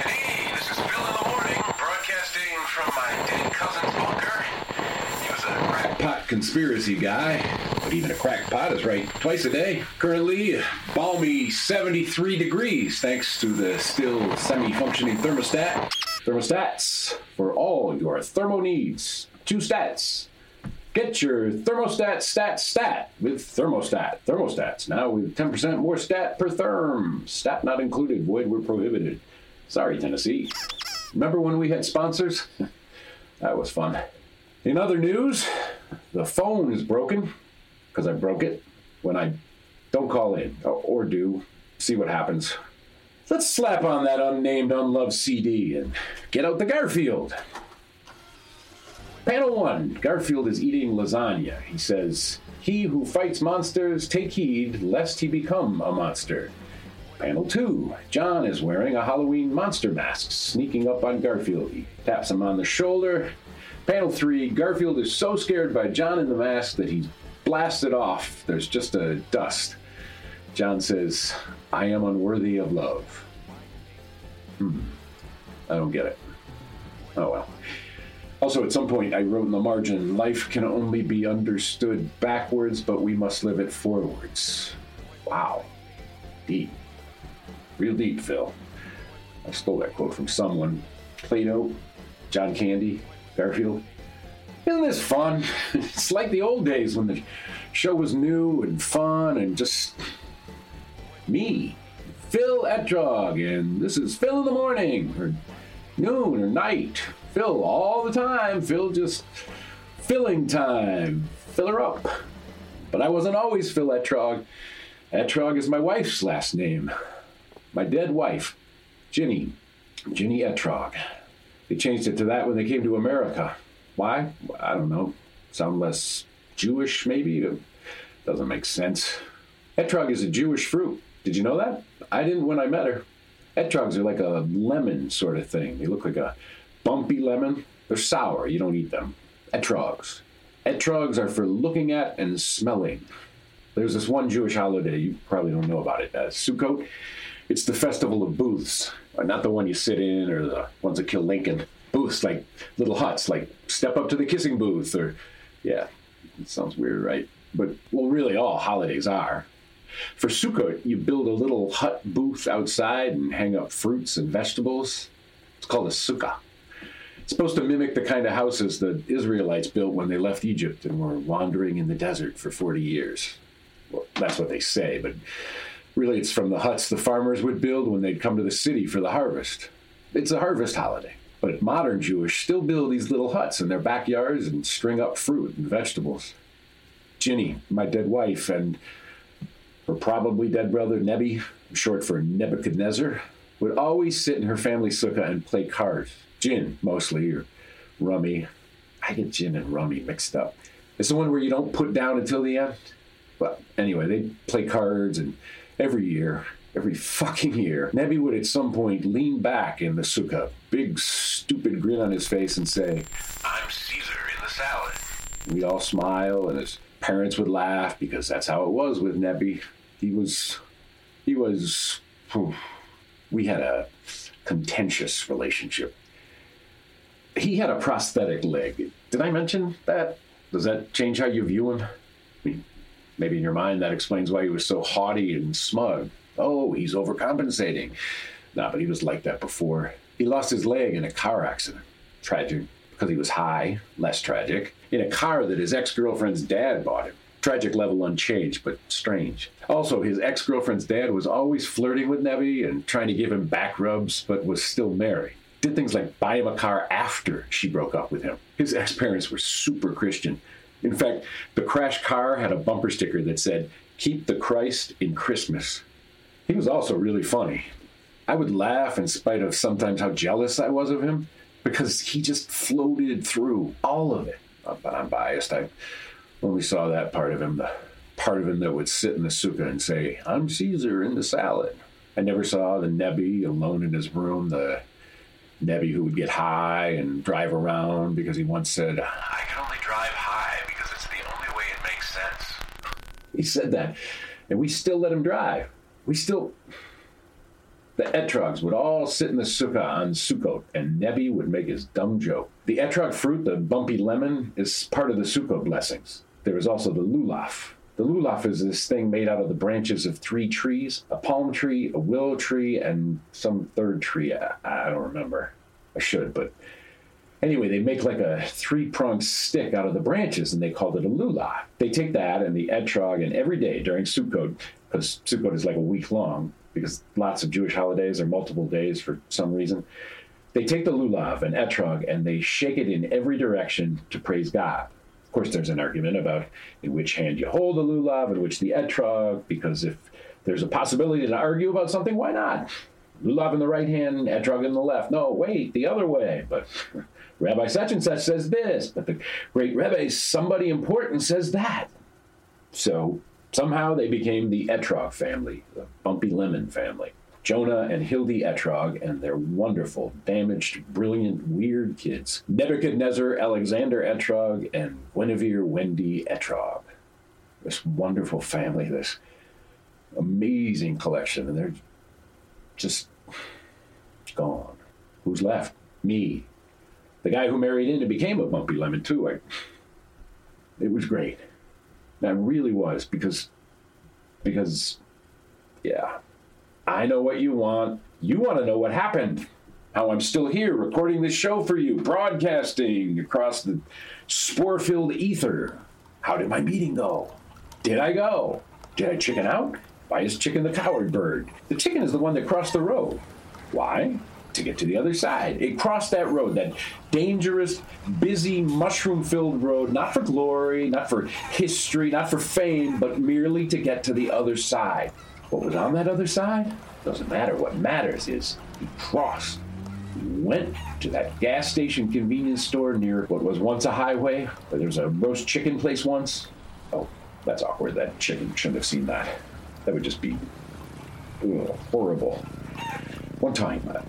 Hey, this is in the morning, broadcasting from my dead cousin's bunker. He was a crackpot conspiracy guy, but even a crackpot is right twice a day. Currently, balmy 73 degrees, thanks to the still semi-functioning thermostat. Thermostats for all your thermo needs. Two stats. Get your thermostat stat stat with thermostat. Thermostats now with 10% more stat per therm. Stat not included, void were prohibited. Sorry, Tennessee. Remember when we had sponsors? that was fun. In other news, the phone is broken because I broke it when I don't call in or, or do. See what happens. Let's slap on that unnamed, unloved CD and get out the Garfield. Panel one Garfield is eating lasagna. He says, He who fights monsters, take heed lest he become a monster. Panel two John is wearing a Halloween monster mask, sneaking up on Garfield. He taps him on the shoulder. Panel three Garfield is so scared by John in the mask that he's blasted off. There's just a dust. John says, I am unworthy of love. Hmm. I don't get it. Oh well. Also, at some point, I wrote in the margin life can only be understood backwards, but we must live it forwards. Wow. Deep. Real deep, Phil. I stole that quote from someone. Plato, John Candy, Garfield. Isn't this fun? It's like the old days when the show was new and fun and just me, Phil Etrog, and this is Phil in the morning, or noon, or night. Phil all the time. Phil just filling time. Fill her up. But I wasn't always Phil Etrog. Etrog is my wife's last name. My dead wife, Ginny. Ginny Etrog. They changed it to that when they came to America. Why? I don't know. Sound less Jewish, maybe? It doesn't make sense. Etrog is a Jewish fruit. Did you know that? I didn't when I met her. Etrogs are like a lemon sort of thing. They look like a bumpy lemon. They're sour. You don't eat them. Etrogs. Etrogs are for looking at and smelling. There's this one Jewish holiday, you probably don't know about it, uh, Sukkot. It's the festival of booths. Uh, Not the one you sit in or the ones that kill Lincoln. Booths, like little huts, like step up to the kissing booth or, yeah, it sounds weird, right? But, well, really all holidays are. For Sukkot, you build a little hut booth outside and hang up fruits and vegetables. It's called a sukkah. It's supposed to mimic the kind of houses the Israelites built when they left Egypt and were wandering in the desert for 40 years. Well, that's what they say, but really it's from the huts the farmers would build when they'd come to the city for the harvest. It's a harvest holiday, but modern Jewish still build these little huts in their backyards and string up fruit and vegetables. Ginny, my dead wife, and her probably dead brother Nebi, short for Nebuchadnezzar, would always sit in her family sukkah and play cards. Gin, mostly, or rummy. I get gin and rummy mixed up. It's the one where you don't put down until the end. But anyway, they play cards, and every year, every fucking year, Nebi would at some point lean back in the sukkah, big stupid grin on his face, and say, I'm Caesar in the salad. We'd all smile, and his parents would laugh because that's how it was with Nebi. He was, he was, phew, we had a contentious relationship. He had a prosthetic leg. Did I mention that? Does that change how you view him? I mean, maybe in your mind that explains why he was so haughty and smug. Oh, he's overcompensating. Nah, but he was like that before. He lost his leg in a car accident. Tragic because he was high, less tragic, in a car that his ex girlfriend's dad bought him. Tragic level unchanged, but strange. Also, his ex girlfriend's dad was always flirting with Nebi and trying to give him back rubs, but was still married. Did things like buy him a car after she broke up with him. His ex parents were super Christian. In fact, the crash car had a bumper sticker that said, Keep the Christ in Christmas. He was also really funny. I would laugh in spite of sometimes how jealous I was of him because he just floated through all of it. Uh, But I'm biased. I only saw that part of him, the part of him that would sit in the sukkah and say, I'm Caesar in the salad. I never saw the Nebi alone in his room, the Nebi who would get high and drive around because he once said, I can only drive high because it's the only way it makes sense. He said that, and we still let him drive. we still. The Etrogs would all sit in the sukkah on Sukkot, and Nebi would make his dumb joke. The Etrog fruit, the bumpy lemon, is part of the Sukkot blessings. There is also the lulav. The lulav is this thing made out of the branches of three trees a palm tree, a willow tree, and some third tree. I, I don't remember. I should, but Anyway, they make like a three pronged stick out of the branches and they called it a lulav. They take that and the etrog, and every day during Sukkot, because Sukkot is like a week long, because lots of Jewish holidays are multiple days for some reason, they take the lulav and etrog and they shake it in every direction to praise God. Of course, there's an argument about in which hand you hold the lulav and which the etrog, because if there's a possibility to argue about something, why not? Lulav in the right hand, etrog in the left. No, wait, the other way. But Rabbi such and such says this, but the great Rebbe, somebody important, says that. So somehow they became the Etrog family, the Bumpy Lemon family. Jonah and Hildy Etrog and their wonderful, damaged, brilliant, weird kids. Nebuchadnezzar, Alexander Etrog, and Guinevere Wendy Etrog. This wonderful family, this amazing collection, and they're just gone. Who's left? Me, the guy who married in and became a bumpy lemon too. I, it was great. That really was because because yeah. I know what you want. You want to know what happened. How I'm still here recording this show for you, broadcasting across the spore filled ether. How did my meeting go? Did I go? Did I chicken out? Why is chicken the coward bird? The chicken is the one that crossed the road. Why? To get to the other side. It crossed that road, that dangerous, busy, mushroom filled road, not for glory, not for history, not for fame, but merely to get to the other side. What was on that other side? Doesn't matter. What matters is he crossed. He went to that gas station convenience store near what was once a highway, where there was a roast chicken place once. Oh, that's awkward. That chicken shouldn't have seen that. That would just be ugh, horrible. One time, uh,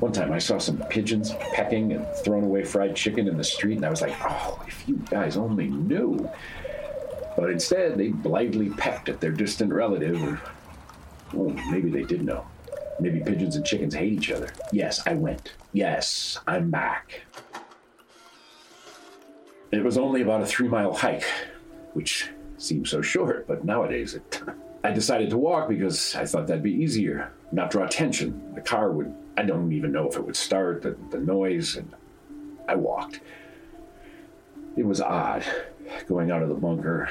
one time I saw some pigeons pecking and throwing away fried chicken in the street, and I was like, oh, if you guys only knew. But instead, they blithely pecked at their distant relative, or oh, maybe they did know. Maybe pigeons and chickens hate each other. Yes, I went. Yes, I'm back. It was only about a three mile hike, which seems so short, but nowadays it. I decided to walk because I thought that'd be easier, not draw attention. The car would I don't even know if it would start, the, the noise, and I walked. It was odd going out of the bunker.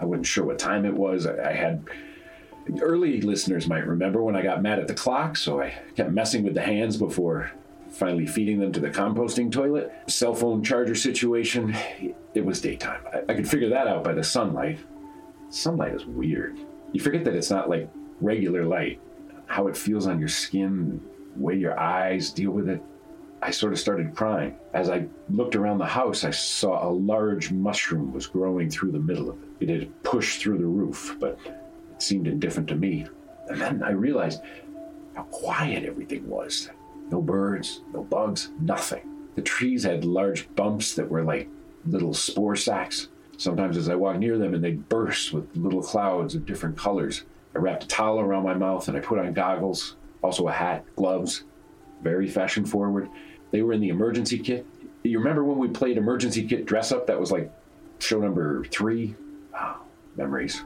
I wasn't sure what time it was. I, I had early listeners might remember when I got mad at the clock, so I kept messing with the hands before finally feeding them to the composting toilet. Cell phone charger situation, it was daytime. I, I, could figure that out by the sunlight. Sunlight is weird. You forget that it's not like regular light, how it feels on your skin, way your eyes deal with it. I sort of started crying. As I looked around the house, I saw a large mushroom was growing through the middle of it. It had pushed through the roof, but it seemed indifferent to me. And then I realized how quiet everything was. No birds, no bugs, nothing. The trees had large bumps that were like little spore sacks. Sometimes as I walked near them and they'd burst with little clouds of different colors. I wrapped a towel around my mouth and I put on goggles also a hat, gloves, very fashion forward. They were in the emergency kit. You remember when we played emergency kit dress up? That was like show number three. Oh, memories.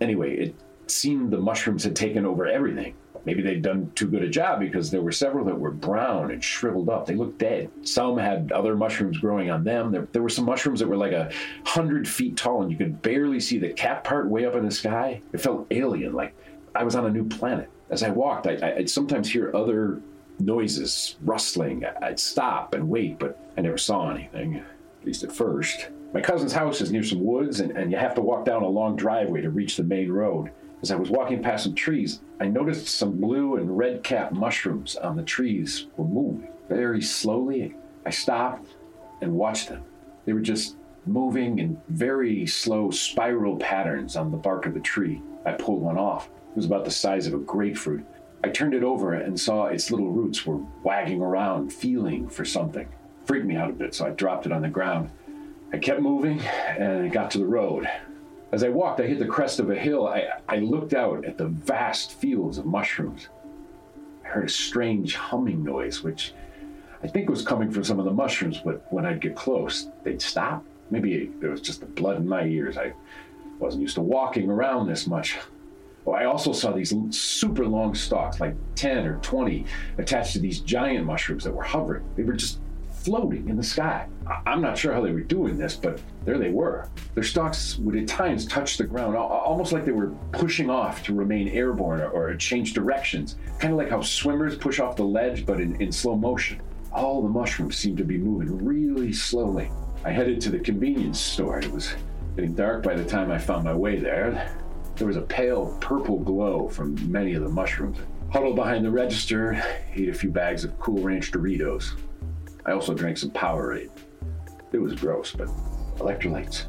Anyway, it seemed the mushrooms had taken over everything. Maybe they'd done too good a job because there were several that were brown and shriveled up. They looked dead. Some had other mushrooms growing on them. There, there were some mushrooms that were like a hundred feet tall and you could barely see the cap part way up in the sky. It felt alien, like I was on a new planet as I walked, I, would sometimes hear other noises, rustling. I'd stop and wait, but I never saw anything, at least at first. My cousin's house is near some woods, and, and you have to walk down a long driveway to reach the main road. As I was walking past some trees, I noticed some blue and red cap mushrooms on the trees were moving very slowly. I stopped and watched them. They were just moving in very slow spiral patterns on the bark of the tree. I pulled one off. It was about the size of a grapefruit. I turned it over and saw its little roots were wagging around, feeling for something. Freaked me out a bit, so I dropped it on the ground. I kept moving and it got to the road. As I walked, I hit the crest of a hill. I, I looked out at the vast fields of mushrooms. I heard a strange humming noise, which I think was coming from some of the mushrooms, but when I'd get close, they'd stop. Maybe there was just the blood in my ears. I wasn't used to walking around this much. I also saw these super long stalks, like 10 or 20, attached to these giant mushrooms that were hovering. They were just floating in the sky. I- am not sure how they were doing this, but there they were. Their stalks would at times touch the ground, almost like they were pushing off to remain airborne or, or change directions, kind of like how swimmers push off the ledge, but in, in slow motion. All the mushrooms seemed to be moving really slowly. I headed to the convenience store. It was getting dark by the time I found my way there. There was a pale purple glow from many of the mushrooms. Huddled behind the register, ate a few bags of Cool Ranch Doritos. I also drank some Powerade. It was gross, but electrolytes.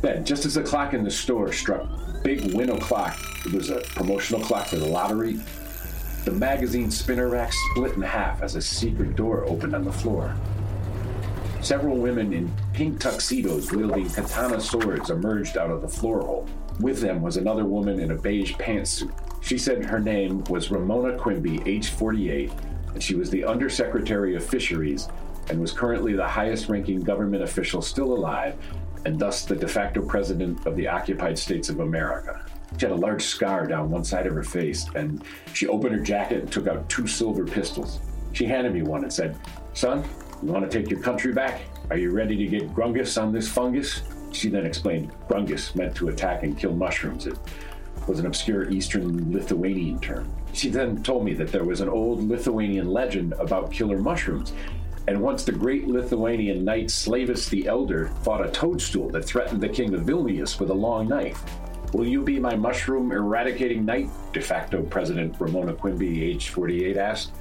Then, just as the clock in the store struck big win o'clock, it was a promotional clock for the lottery. The magazine spinner rack split in half as a secret door opened on the floor. Several women in pink tuxedos wielding katana swords emerged out of the floor hole. With them was another woman in a beige pantsuit. She said her name was Ramona Quimby, age 48, and she was the Undersecretary of Fisheries and was currently the highest ranking government official still alive and thus the de facto president of the occupied states of America. She had a large scar down one side of her face, and she opened her jacket and took out two silver pistols. She handed me one and said, Son, you want to take your country back? Are you ready to get grungus on this fungus? She then explained grungus meant to attack and kill mushrooms. It was an obscure Eastern Lithuanian term. She then told me that there was an old Lithuanian legend about killer mushrooms. And once the great Lithuanian knight Slavus the Elder fought a toadstool that threatened the king of Vilnius with a long knife. Will you be my mushroom eradicating knight? De facto President Ramona Quimby, age 48, asked.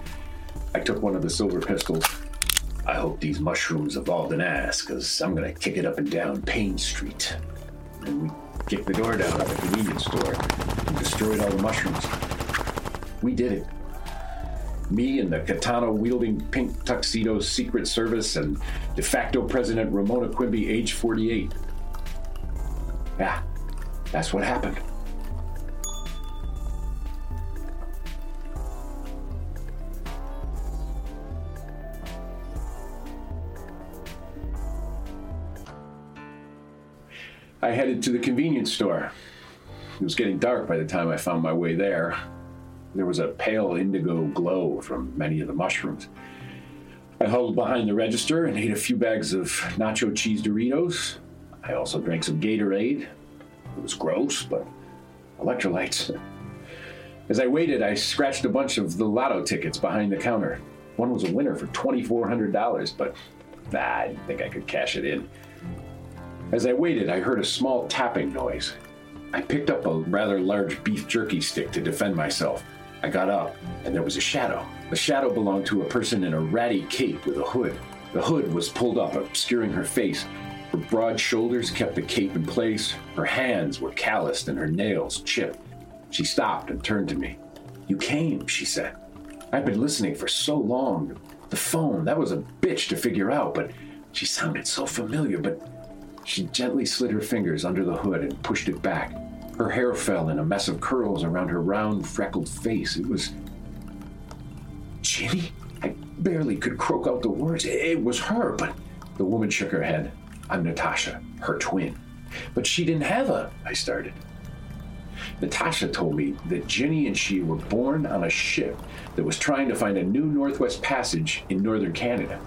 I took one of the silver pistols. I hope these mushrooms evolved an ass, because I'm going to kick it up and down Payne Street. And we kicked the door down at the convenience store and destroyed all the mushrooms. We did it. Me and the katana wielding pink tuxedo Secret Service and de facto President Ramona Quimby, age 48. Yeah, that's what happened. I headed to the convenience store. It was getting dark by the time I found my way there. There was a pale indigo glow from many of the mushrooms. I huddled behind the register and ate a few bags of nacho cheese Doritos. I also drank some Gatorade. It was gross, but electrolytes. As I waited, I scratched a bunch of the lotto tickets behind the counter. One was a winner for $2,400, but I didn't think I could cash it in. As I waited, I heard a small tapping noise. I picked up a rather large beef jerky stick to defend myself. I got up, and there was a shadow. The shadow belonged to a person in a ratty cape with a hood. The hood was pulled up, obscuring her face. Her broad shoulders kept the cape in place. Her hands were calloused and her nails chipped. She stopped and turned to me. You came, she said. I've been listening for so long. The phone, that was a bitch to figure out, but she sounded so familiar. But she gently slid her fingers under the hood and pushed it back. Her hair fell in a mess of curls around her round, freckled face. It was. Ginny? I barely could croak out the words. It was her, but the woman shook her head. I'm Natasha, her twin. But she didn't have a. I started. Natasha told me that Ginny and she were born on a ship that was trying to find a new Northwest Passage in northern Canada.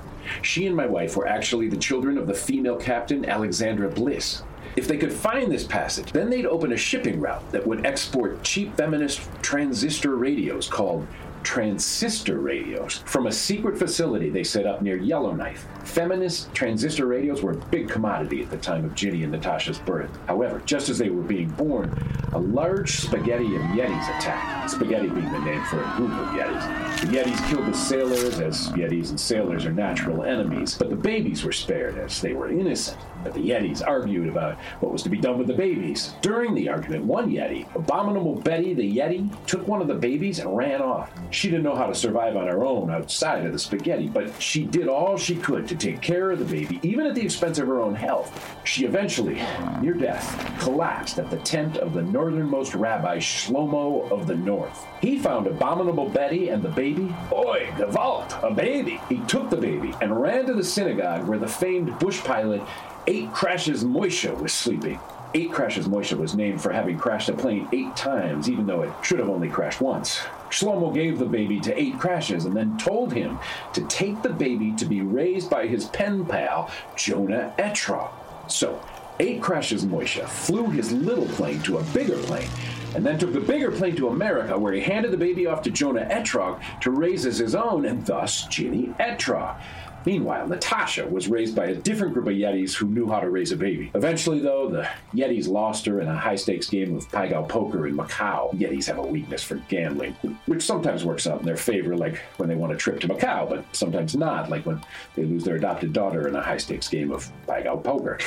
She and my wife were actually the children of the female captain Alexandra Bliss. If they could find this passage, then they'd open a shipping route that would export cheap feminist transistor radios called transistor radios from a secret facility they set up near Yellowknife. Feminist transistor radios were a big commodity at the time of Ginny and Natasha's birth. However, just as they were being born, a large spaghetti of Yetis attacked. Spaghetti being the name for a group of Yetis. The Yetis killed the sailors, as Yetis and sailors are natural enemies, but the babies were spared as they were innocent. But the Yetis argued about what was to be done with the babies. During the argument, one Yeti, Abominable Betty the Yeti, took one of the babies and ran off. She didn't know how to survive on her own outside of the spaghetti, but she did all she could to take care of the baby, even at the expense of her own health. She eventually, near death, collapsed at the tent of the northernmost rabbi Shlomo of the North. He found Abominable Betty and the baby. Oi, Gewalt, a baby! He took the baby and ran to the synagogue where the famed bush pilot Eight Crashes Moishe was sleeping. Eight Crashes Moishe was named for having crashed a plane eight times, even though it should have only crashed once. Shlomo gave the baby to Eight Crashes and then told him to take the baby to be raised by his pen pal, Jonah Etrog. So, Eight Crashes Moishe flew his little plane to a bigger plane and then took the bigger plane to America, where he handed the baby off to Jonah Etrog to raise as his own, and thus Ginny Etrog. Meanwhile, Natasha was raised by a different group of Yetis who knew how to raise a baby. Eventually, though, the Yetis lost her in a high stakes game of Pai Gow poker in Macau. Yetis have a weakness for gambling, which sometimes works out in their favor, like when they want a trip to Macau, but sometimes not, like when they lose their adopted daughter in a high stakes game of Pai Gow poker.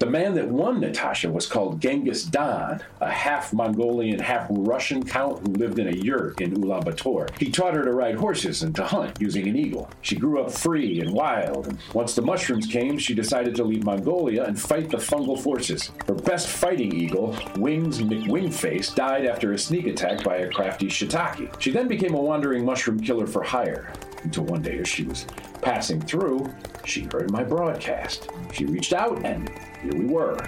The man that won Natasha was called Genghis Don, a half Mongolian, half Russian count who lived in a yurt in Ulaanbaatar. He taught her to ride horses and to hunt using an eagle. She grew up free and wild, and once the mushrooms came, she decided to leave Mongolia and fight the fungal forces. Her best fighting eagle, Wings McWingface, died after a sneak attack by a crafty shiitake. She then became a wandering mushroom killer for hire until one day as she was passing through, she heard my broadcast. She reached out and here we were.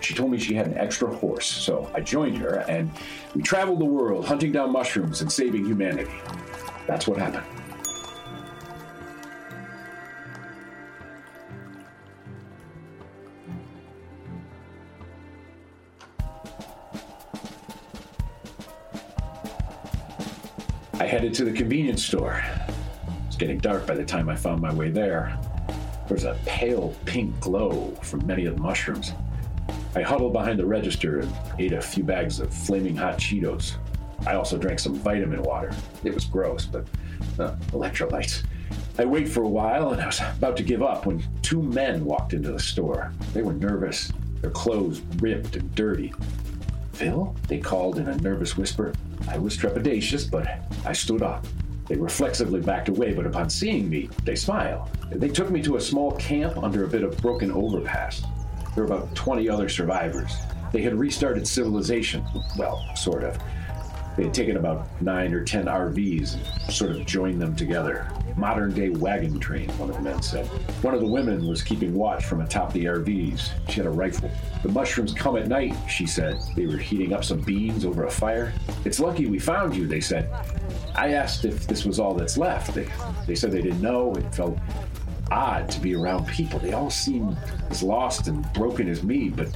She told me she had an extra horse, so I joined her and we traveled the world hunting down mushrooms and saving humanity. That's what happened. I headed to the convenience store. It's getting dark by the time I found my way there. There was a pale pink glow from many of the mushrooms. I huddled behind the register and ate a few bags of flaming hot Cheetos. I also drank some vitamin water. It was gross, but uh, electrolytes. I waited for a while and I was about to give up when two men walked into the store. They were nervous, their clothes ripped and dirty. Phil? They called in a nervous whisper. I was trepidatious, but I stood up. They reflexively backed away, but upon seeing me, they smiled. They took me to a small camp under a bit of broken overpass. There were about 20 other survivors. They had restarted civilization. Well, sort of. They had taken about nine or ten RVs and sort of joined them together. Modern day wagon train, one of the men said. One of the women was keeping watch from atop the RVs. She had a rifle. The mushrooms come at night, she said. They were heating up some beans over a fire. It's lucky we found you, they said. I asked if this was all that's left. They, they said they didn't know. It felt odd to be around people. They all seemed as lost and broken as me, but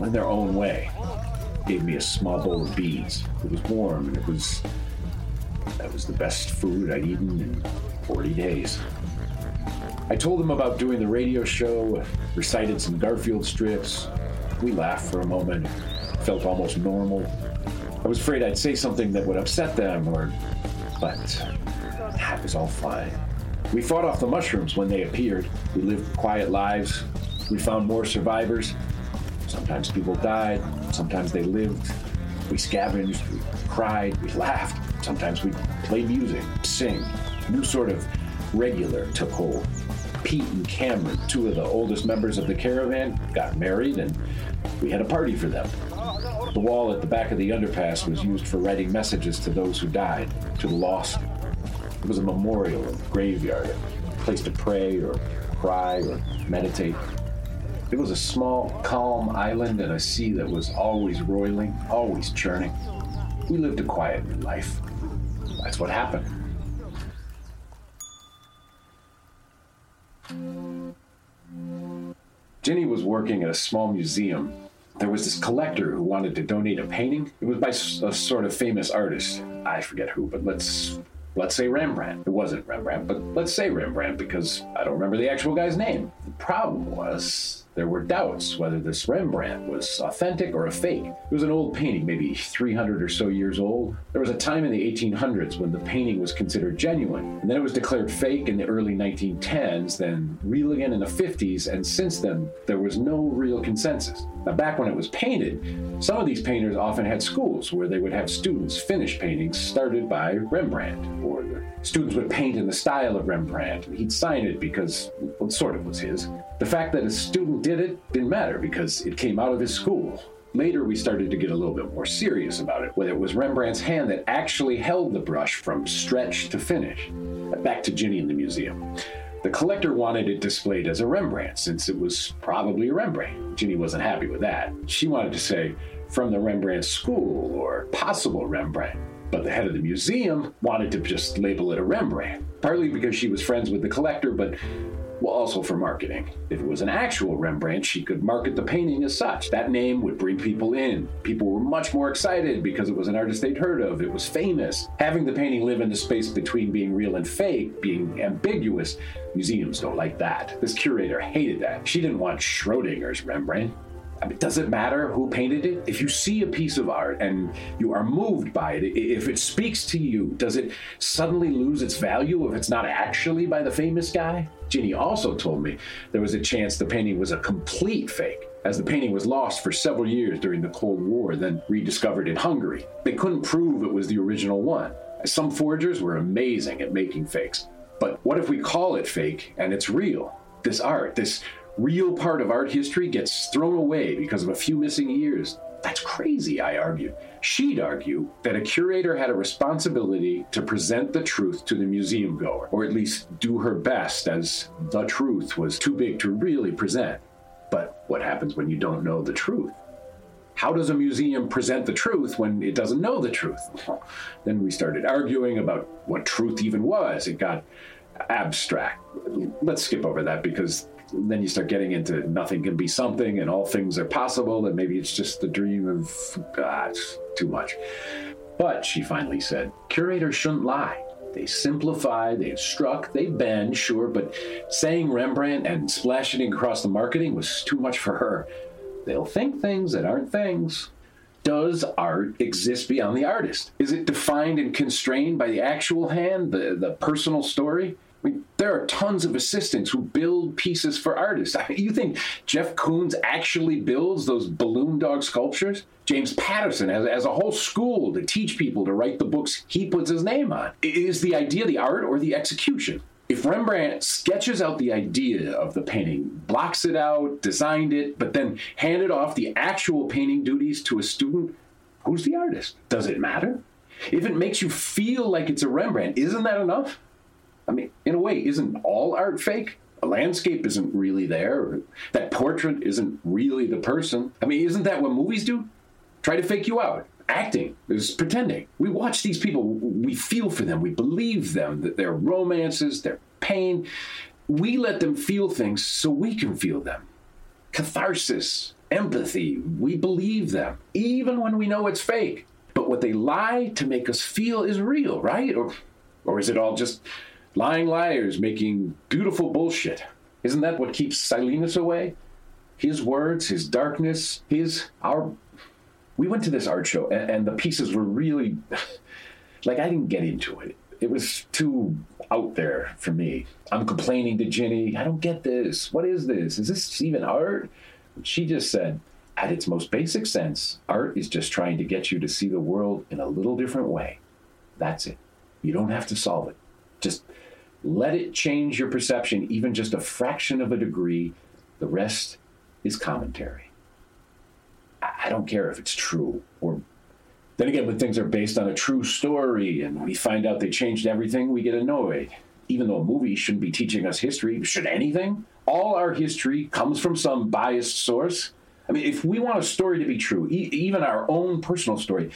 in their own way. Gave me a small bowl of beans. It was warm and it was that was the best food I'd eaten in 40 days. I told them about doing the radio show, recited some Garfield strips. We laughed for a moment, felt almost normal. I was afraid I'd say something that would upset them, or. But that was all fine. We fought off the mushrooms when they appeared. We lived quiet lives. We found more survivors. Sometimes people died, sometimes they lived. We scavenged, we cried, we laughed. Sometimes we played music, sing. New sort of regular took hold. Pete and Cameron, two of the oldest members of the caravan, got married and we had a party for them. The wall at the back of the underpass was used for writing messages to those who died, to the lost. It was a memorial and graveyard, a place to pray or cry or meditate. It was a small, calm island and a sea that was always roiling, always churning. We lived a quiet life. That's what happened. Ginny was working at a small museum. There was this collector who wanted to donate a painting. It was by a sort of famous artist. I forget who, but let's let's say Rembrandt. It wasn't Rembrandt, but let's say Rembrandt because I don't remember the actual guy's name. The problem was there were doubts whether this Rembrandt was authentic or a fake. It was an old painting, maybe 300 or so years old. There was a time in the 1800s when the painting was considered genuine, and then it was declared fake in the early 1910s, then real again in the 50s, and since then, there was no real consensus. Now, back when it was painted, some of these painters often had schools where they would have students finish paintings started by Rembrandt, or the students would paint in the style of Rembrandt, and he'd sign it because, well, it sort of was his. The fact that a student did it didn't matter because it came out of his school. Later, we started to get a little bit more serious about it, whether it was Rembrandt's hand that actually held the brush from stretch to finish. Back to Ginny in the museum. The collector wanted it displayed as a Rembrandt since it was probably a Rembrandt. Ginny wasn't happy with that. She wanted to say, from the Rembrandt school or possible Rembrandt. But the head of the museum wanted to just label it a Rembrandt, partly because she was friends with the collector, but well, also for marketing. If it was an actual Rembrandt, she could market the painting as such. That name would bring people in. People were much more excited because it was an artist they'd heard of. It was famous. Having the painting live in the space between being real and fake, being ambiguous, museums don't like that. This curator hated that. She didn't want Schrodinger's Rembrandt. I mean, does it matter who painted it? If you see a piece of art and you are moved by it, if it speaks to you, does it suddenly lose its value if it's not actually by the famous guy? Ginny also told me there was a chance the painting was a complete fake, as the painting was lost for several years during the Cold War, then rediscovered in Hungary. They couldn't prove it was the original one. Some forgers were amazing at making fakes. But what if we call it fake and it's real? This art, this real part of art history gets thrown away because of a few missing years. That's crazy, I argue. She'd argue that a curator had a responsibility to present the truth to the museum goer, or at least do her best, as the truth was too big to really present. But what happens when you don't know the truth? How does a museum present the truth when it doesn't know the truth? Then we started arguing about what truth even was. It got abstract. Let's skip over that because then you start getting into nothing can be something and all things are possible and maybe it's just the dream of ah, God, too much. But she finally said, curators shouldn't lie. They simplify, they instruct, they bend, sure, but saying Rembrandt and splashing across the marketing was too much for her. They'll think things that aren't things. Does art exist beyond the artist? Is it defined and constrained by the actual hand, the, the personal story? Mean, there are tons of assistants who build pieces for artists. I mean, you think Jeff Koons actually builds those balloon dog sculptures? James Patterson has, has a whole school to teach people to write the books he puts his name on. Is the idea the art or the execution? If Rembrandt sketches out the idea of the painting, blocks it out, designed it, but then handed off the actual painting duties to a student, who's the artist? Does it matter? If it makes you feel like it's a Rembrandt, isn't that enough? I mean, in a way, isn't all art fake? A landscape isn't really there. That portrait isn't really the person. I mean, isn't that what movies do? Try to fake you out. Acting is pretending. We watch these people, we feel for them, we believe them, that their romances, their pain. We let them feel things so we can feel them. Catharsis, empathy, we believe them, even when we know it's fake. But what they lie to make us feel is real, right? Or, or is it all just lying liars making beautiful bullshit. Isn't that what keeps Silenus away? His words, his darkness, his our. We went to this art show and, and the pieces were really like I didn't get into it. It was too out there for me. I'm complaining to Ginny. I don't get this. What is this? Is this even art? She just said, at its most basic sense, art is just trying to get you to see the world in a little different way. That's it. You don't have to solve it. Just let it change your perception, even just a fraction of a degree. The rest is commentary. I don't care if it's true or. Then again, when things are based on a true story and we find out they changed everything, we get annoyed. Even though a movie shouldn't be teaching us history, should anything? All our history comes from some biased source. I mean, if we want a story to be true, e- even our own personal story,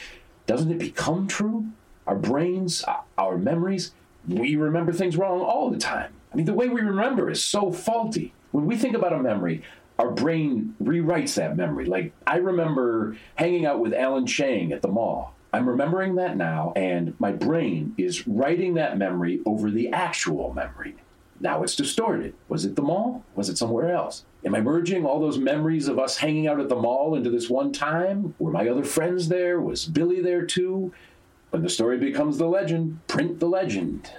doesn't it become true? Our brains, our memories, we remember things wrong all the time. I mean, the way we remember is so faulty. When we think about a memory, our brain rewrites that memory. Like, I remember hanging out with Alan Chang at the mall. I'm remembering that now, and my brain is writing that memory over the actual memory. Now it's distorted. Was it the mall? Was it somewhere else? Am I merging all those memories of us hanging out at the mall into this one time? Were my other friends there? Was Billy there too? When the story becomes the legend, print the legend.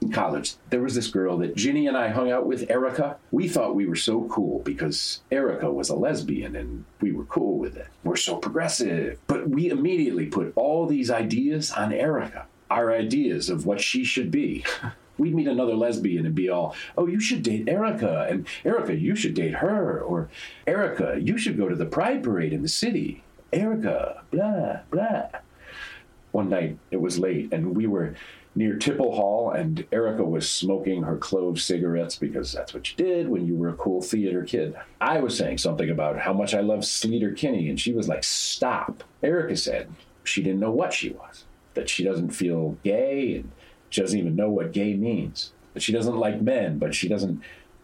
In college, there was this girl that Ginny and I hung out with, Erica. We thought we were so cool because Erica was a lesbian and we were cool with it. We're so progressive. But we immediately put all these ideas on Erica, our ideas of what she should be. We'd meet another lesbian and be all, oh, you should date Erica, and Erica, you should date her, or Erica, you should go to the Pride Parade in the city. Erica, blah, blah. One night, it was late, and we were near Tipple Hall, and Erica was smoking her clove cigarettes because that's what you did when you were a cool theater kid. I was saying something about how much I love Sleater-Kinney, and she was like, stop. Erica said she didn't know what she was, that she doesn't feel gay, and she doesn't even know what gay means. That she doesn't like men, but she doesn't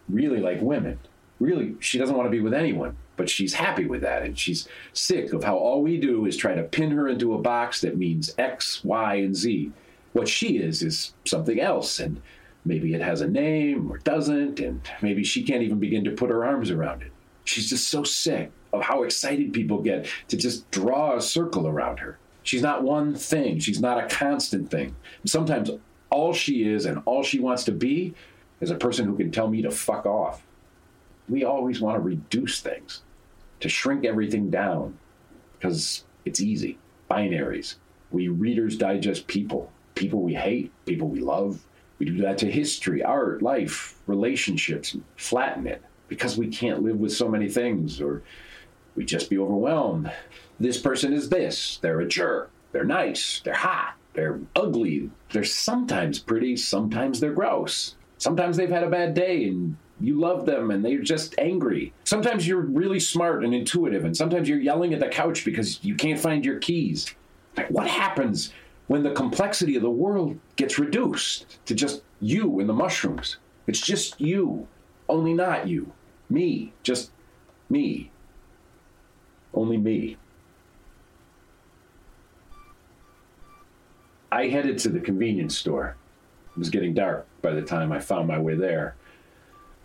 really like women. Really, she doesn't want to be with anyone, but she's happy with that. And she's sick of how all we do is try to pin her into a box that means X, Y, and Z. What she is, is something else. And maybe it has a name or doesn't. And maybe she can't even begin to put her arms around it. She's just so sick of how excited people get to just draw a circle around her. She's not one thing. She's not a constant thing. Sometimes all she is and all she wants to be is a person who can tell me to fuck off. We always want to reduce things, to shrink everything down, because it's easy. Binaries. We readers digest people, people we hate, people we love. We do that to history, art, life, relationships, flatten it because we can't live with so many things or we just be overwhelmed. This person is this, they're a jerk, they're nice, they're hot, they're ugly. They're sometimes pretty, sometimes they're gross. Sometimes they've had a bad day and you love them and they're just angry. Sometimes you're really smart and intuitive, and sometimes you're yelling at the couch because you can't find your keys. Like, what happens when the complexity of the world gets reduced to just you and the mushrooms? It's just you, only not you. Me, just me. Only me. I headed to the convenience store. It was getting dark by the time I found my way there.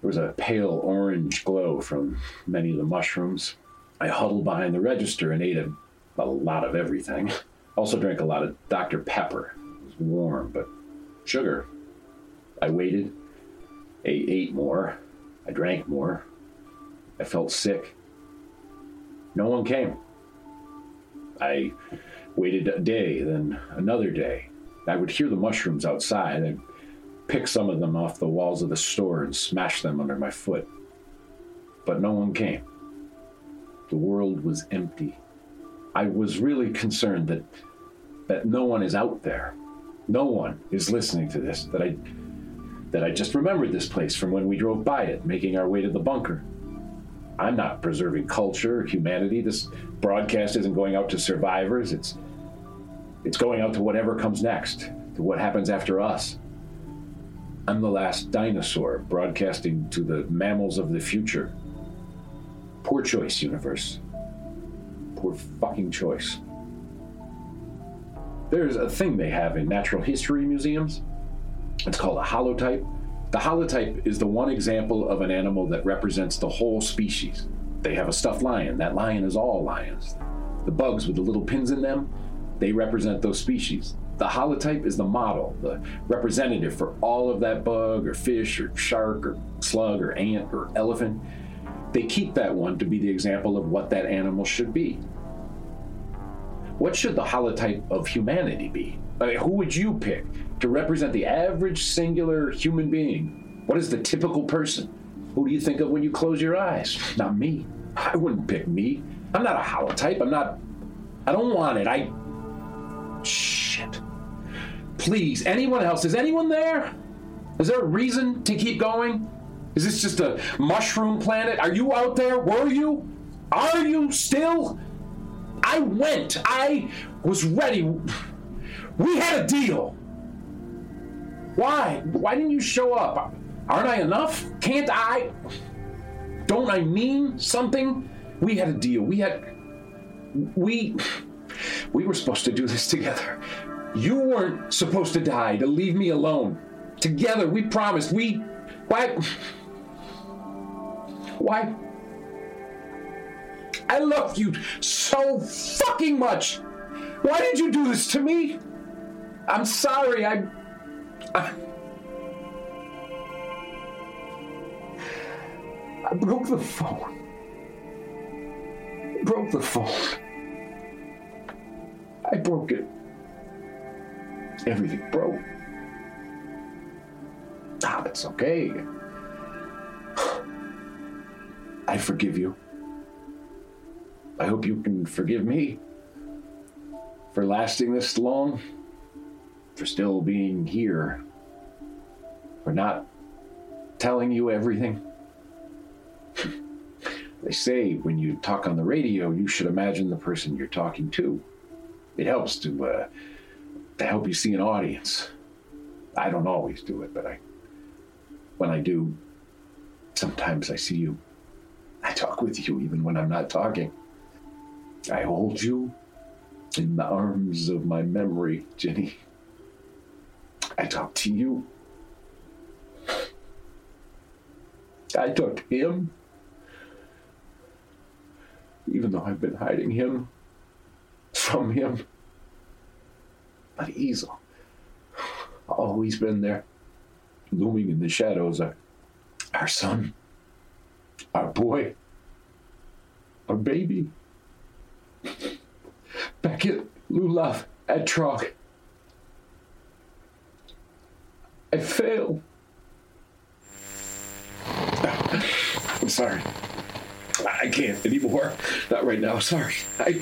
There was a pale orange glow from many of the mushrooms. I huddled behind the register and ate a, a lot of everything. Also drank a lot of Dr. Pepper. It was warm, but sugar. I waited, ate, ate more. I drank more. I felt sick. No one came. I waited a day, then another day. I would hear the mushrooms outside. I'd pick some of them off the walls of the store and smash them under my foot. But no one came. The world was empty. I was really concerned that that no one is out there. No one is listening to this. That I that I just remembered this place from when we drove by it, making our way to the bunker. I'm not preserving culture humanity. This broadcast isn't going out to survivors. It's it's going out to whatever comes next, to what happens after us. I'm the last dinosaur broadcasting to the mammals of the future. Poor choice, universe. Poor fucking choice. There's a thing they have in natural history museums. It's called a holotype. The holotype is the one example of an animal that represents the whole species. They have a stuffed lion. That lion is all lions. The bugs with the little pins in them, they represent those species. The holotype is the model, the representative for all of that bug or fish or shark or slug or ant or elephant. They keep that one to be the example of what that animal should be. What should the holotype of humanity be? I mean, who would you pick to represent the average singular human being? What is the typical person? Who do you think of when you close your eyes? Not me. I wouldn't pick me. I'm not a holotype. I'm not. I don't want it. I. Shit. Please, anyone else? Is anyone there? Is there a reason to keep going? Is this just a mushroom planet? Are you out there? Were you? Are you still? I went. I was ready. We had a deal. Why? Why didn't you show up? Aren't I enough? Can't I? Don't I mean something? We had a deal. We had. We. We were supposed to do this together. You weren't supposed to die, to leave me alone. Together, we promised. We. Why? Why? I love you so fucking much. Why did you do this to me? I'm sorry. I. I, I broke the phone. I broke the phone. I broke it. Everything broke. Ah, it's okay. I forgive you. I hope you can forgive me for lasting this long, for still being here, for not telling you everything. they say when you talk on the radio, you should imagine the person you're talking to. It helps to uh, to help you see an audience. I don't always do it, but I when I do, sometimes I see you. I talk with you even when I'm not talking. I hold you in the arms of my memory, Ginny. I talk to you. I talk to him. Even though I've been hiding him from him. But he's always been there, looming in the shadows. Our, our son, our boy, our baby. Beckett, Lulav at Trog. I failed. I'm sorry. I can't anymore. Not right now. Sorry. I